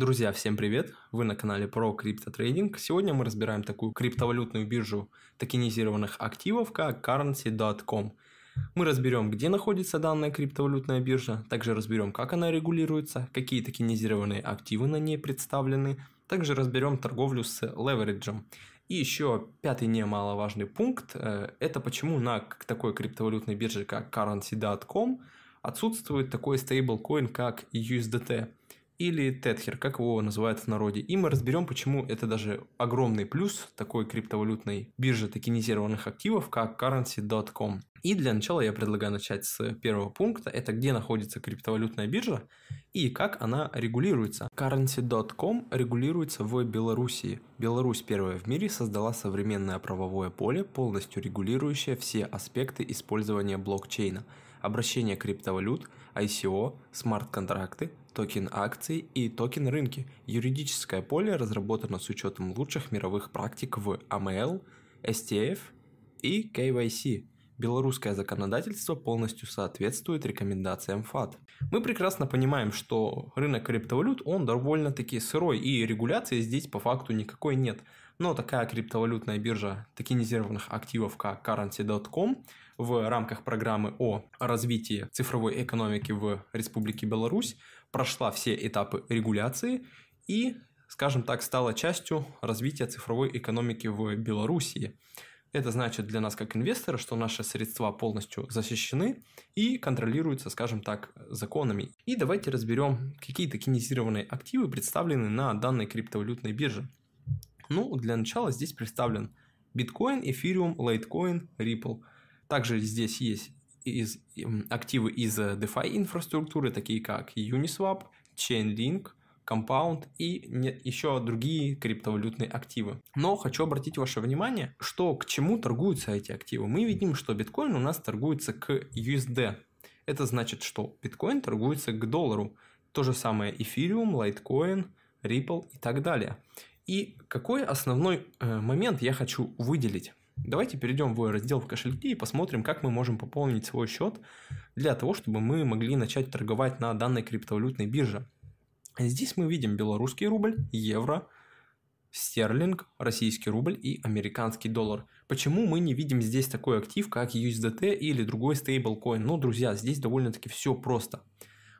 Друзья, всем привет! Вы на канале Crypto Trading. Сегодня мы разбираем такую криптовалютную биржу токенизированных активов, как currency.com. Мы разберем, где находится данная криптовалютная биржа, также разберем, как она регулируется, какие токенизированные активы на ней представлены, также разберем торговлю с левериджем. И еще пятый немаловажный пункт э, – это почему на такой криптовалютной бирже, как currency.com, отсутствует такой стейблкоин, как USDT или Tether, как его называют в народе. И мы разберем, почему это даже огромный плюс такой криптовалютной биржи токенизированных активов, как currency.com. И для начала я предлагаю начать с первого пункта. Это где находится криптовалютная биржа и как она регулируется. Currency.com регулируется в Белоруссии. Беларусь первая в мире создала современное правовое поле, полностью регулирующее все аспекты использования блокчейна – обращение криптовалют, ICO, смарт-контракты, токен акций и токен рынки. Юридическое поле разработано с учетом лучших мировых практик в AML, CTF и KYC. Белорусское законодательство полностью соответствует рекомендациям ФАТФ. Мы прекрасно понимаем, что рынок криптовалют, он довольно-таки сырой, и регуляции здесь по факту никакой нет. Но такая криптовалютная биржа токенизированных активов, как currency.com, в рамках программы о развитии цифровой экономики в Республике Беларусь прошла все этапы регуляции и, скажем так, стала частью развития цифровой экономики в Беларуси. Это значит для нас как инвестора, что наши средства полностью защищены и контролируются, скажем так, законами. И давайте разберем, какие токенизированные активы представлены на данной криптовалютной бирже. Ну, для начала здесь представлен биткоин, эфириум, лайткоин, Ripple. Также здесь есть из, активы из DeFi инфраструктуры, такие как Uniswap, Chainlink – Compound и еще другие криптовалютные активы. Но хочу обратить ваше внимание, что к чему торгуются эти активы. Мы видим, что биткоин у нас торгуется к USD. Это значит, что биткоин торгуется к доллару. То же самое эфириум, лайткоин, Ripple и так далее. И какой основной э, момент я хочу выделить? Давайте перейдем в раздел в кошельке и посмотрим, как мы можем пополнить свой счет для того, чтобы мы могли начать торговать на данной криптовалютной бирже. Здесь мы видим белорусский рубль, евро, стерлинг, российский рубль и американский доллар. Почему мы не видим здесь такой актив, как USDT или другой стейблкоин? Ну, друзья, здесь довольно-таки все просто.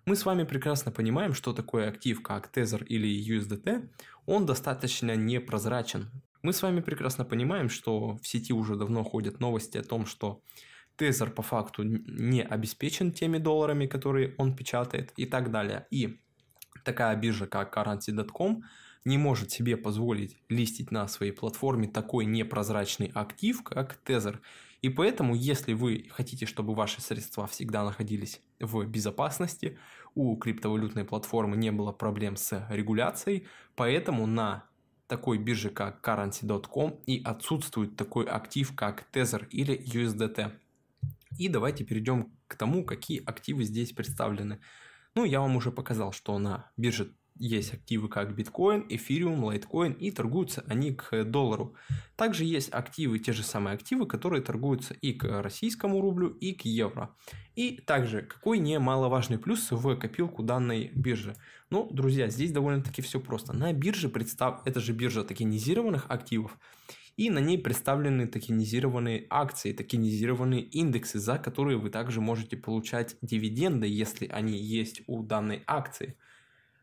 Мы с вами прекрасно понимаем, что такое актив, как Tether или USDT, он достаточно непрозрачен. Мы с вами прекрасно понимаем, что в сети уже давно ходят новости о том, что Tether по факту не обеспечен теми долларами, которые он печатает и так далее. И такая биржа, как currency.com, не может себе позволить листить на своей платформе такой непрозрачный актив, как Tether. И поэтому, если вы хотите, чтобы ваши средства всегда находились в безопасности, у криптовалютной платформы не было проблем с регуляцией, поэтому на такой бирже, как currency.com и отсутствует такой актив, как Tether или USDT. И давайте перейдем к тому, какие активы здесь представлены. Ну, я вам уже показал, что на бирже есть активы как биткоин, эфириум, лайткоин и торгуются они к доллару. Также есть активы, те же самые активы, которые торгуются и к российскому рублю, и к евро. И также, какой немаловажный плюс в копилку данной биржи. Ну, друзья, здесь довольно-таки все просто. На бирже представ... это же биржа токенизированных активов, и на ней представлены токенизированные акции, токенизированные индексы, за которые вы также можете получать дивиденды, если они есть у данной акции.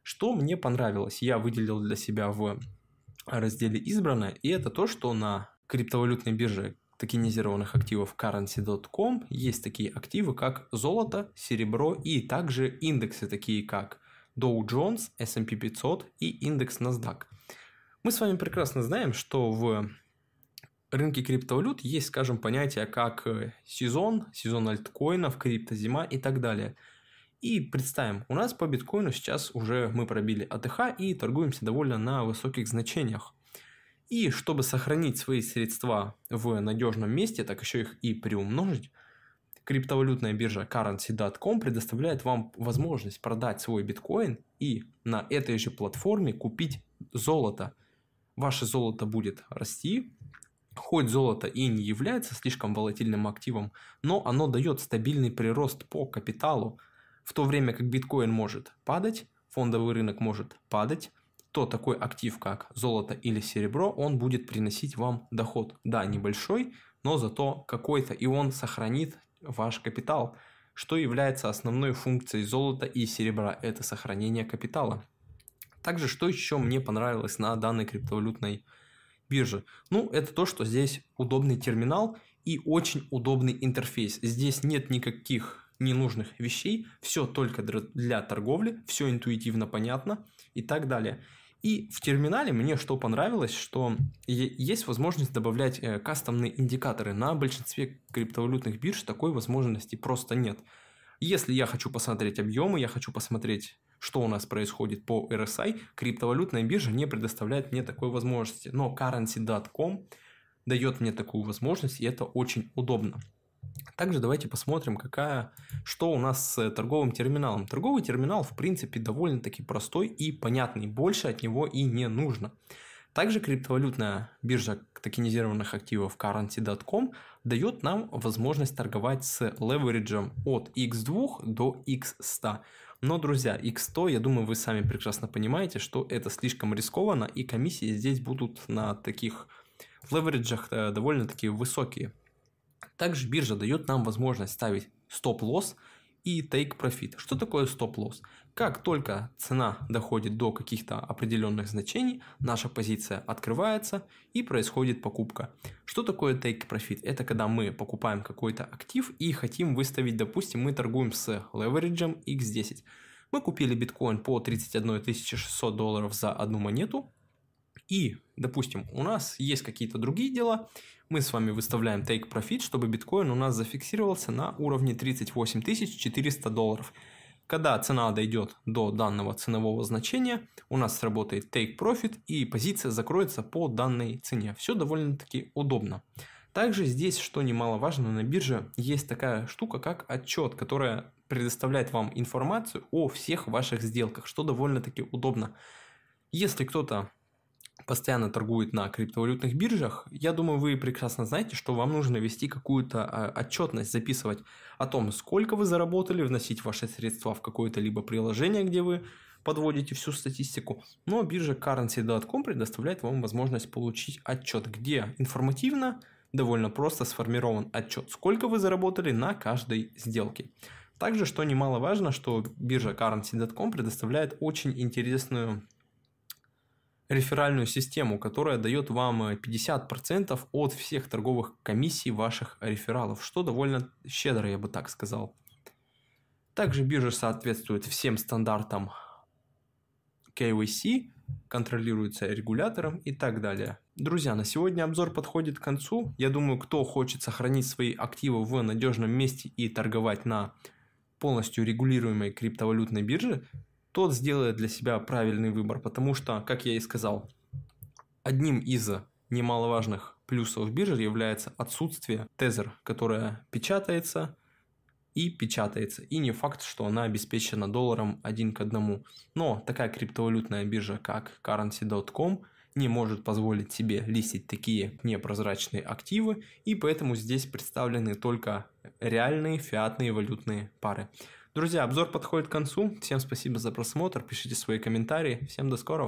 Что мне понравилось, я выделил для себя в разделе «Избрано», и это то, что на криптовалютной бирже токенизированных активов currency.com есть такие активы, как золото, серебро и также индексы, такие как Dow Jones, S&P 500 и индекс NASDAQ. Мы с вами прекрасно знаем, что в рынке криптовалют есть, скажем, понятия как э, сезон, сезон альткоинов, криптозима и так далее. И представим, у нас по биткоину сейчас уже мы пробили АТХ и торгуемся довольно на высоких значениях. И чтобы сохранить свои средства в надежном месте, так еще их и приумножить, криптовалютная биржа currency.com предоставляет вам возможность продать свой биткоин и на этой же платформе купить золото. Ваше золото будет расти, Хоть золото и не является слишком волатильным активом, но оно дает стабильный прирост по капиталу, в то время как биткоин может падать, фондовый рынок может падать, что такой актив, как золото или серебро, он будет приносить вам доход. Да, небольшой, но зато какой-то, и он сохранит ваш капитал, что является основной функцией золота и серебра, это сохранение капитала. Также, что еще мне понравилось на данной криптовалютной бирже? Ну, это то, что здесь удобный терминал и очень удобный интерфейс. Здесь нет никаких ненужных вещей, все только для торговли, все интуитивно понятно и так далее. И в терминале мне что понравилось, что есть возможность добавлять э, кастомные индикаторы. На большинстве криптовалютных бирж такой возможности просто нет. Если я хочу посмотреть объемы, я хочу посмотреть, что у нас происходит по RSI, криптовалютная биржа не предоставляет мне такой возможности. Но currency.com дает мне такую возможность, и это очень удобно. Также давайте посмотрим, какая, что у нас с торговым терминалом. Торговый терминал, в принципе, довольно-таки простой и понятный. Больше от него и не нужно. Также криптовалютная биржа токенизированных активов currency.com дает нам возможность торговать с левериджем от x2 до x100. Но, друзья, x100, я думаю, вы сами прекрасно понимаете, что это слишком рискованно, и комиссии здесь будут на таких левериджах э, довольно-таки высокие. Также биржа дает нам возможность ставить стоп-лосс и take profit. Что такое стоп-лосс? Как только цена доходит до каких-то определенных значений, наша позиция открывается и происходит покупка. Что такое take profit? Это когда мы покупаем какой-то актив и хотим выставить, допустим, мы торгуем с левериджем x10. Мы купили биткоин по 31 600 долларов за одну монету, и, допустим, у нас есть какие-то другие дела, мы с вами выставляем take profit, чтобы биткоин у нас зафиксировался на уровне 38 400 долларов. Когда цена дойдет до данного ценового значения, у нас сработает take profit и позиция закроется по данной цене. Все довольно-таки удобно. Также здесь, что немаловажно, на бирже есть такая штука, как отчет, которая предоставляет вам информацию о всех ваших сделках, что довольно-таки удобно. Если кто-то постоянно торгует на криптовалютных биржах, я думаю, вы прекрасно знаете, что вам нужно вести какую-то а, отчетность, записывать о том, сколько вы заработали, вносить ваши средства в какое-то либо приложение, где вы подводите всю статистику. Но биржа currency.com предоставляет вам возможность получить отчет, где информативно, довольно просто сформирован отчет, сколько вы заработали на каждой сделке. Также, что немаловажно, что биржа currency.com предоставляет очень интересную реферальную систему, которая дает вам 50% э, от всех торговых комиссий ваших рефералов, что довольно щедро, я бы так сказал. Также биржа соответствует всем стандартам KYC, контролируется регулятором и так далее. Друзья, на сегодня обзор подходит к концу. Я думаю, кто хочет сохранить свои активы в надежном месте и торговать на полностью регулируемой криптовалютной бирже, тот сделает для себя правильный выбор, потому что, как я и сказал, одним из немаловажных плюсов биржи является отсутствие тезер, которая печатается и печатается. И не факт, что она обеспечена долларом один к одному. Но такая криптовалютная биржа, как currency.com, не может позволить себе листить такие непрозрачные активы, и поэтому здесь представлены только реальные фиатные валютные пары. Друзья, обзор подходит к концу. Всем спасибо за просмотр. Пишите свои комментарии. Всем до скорого.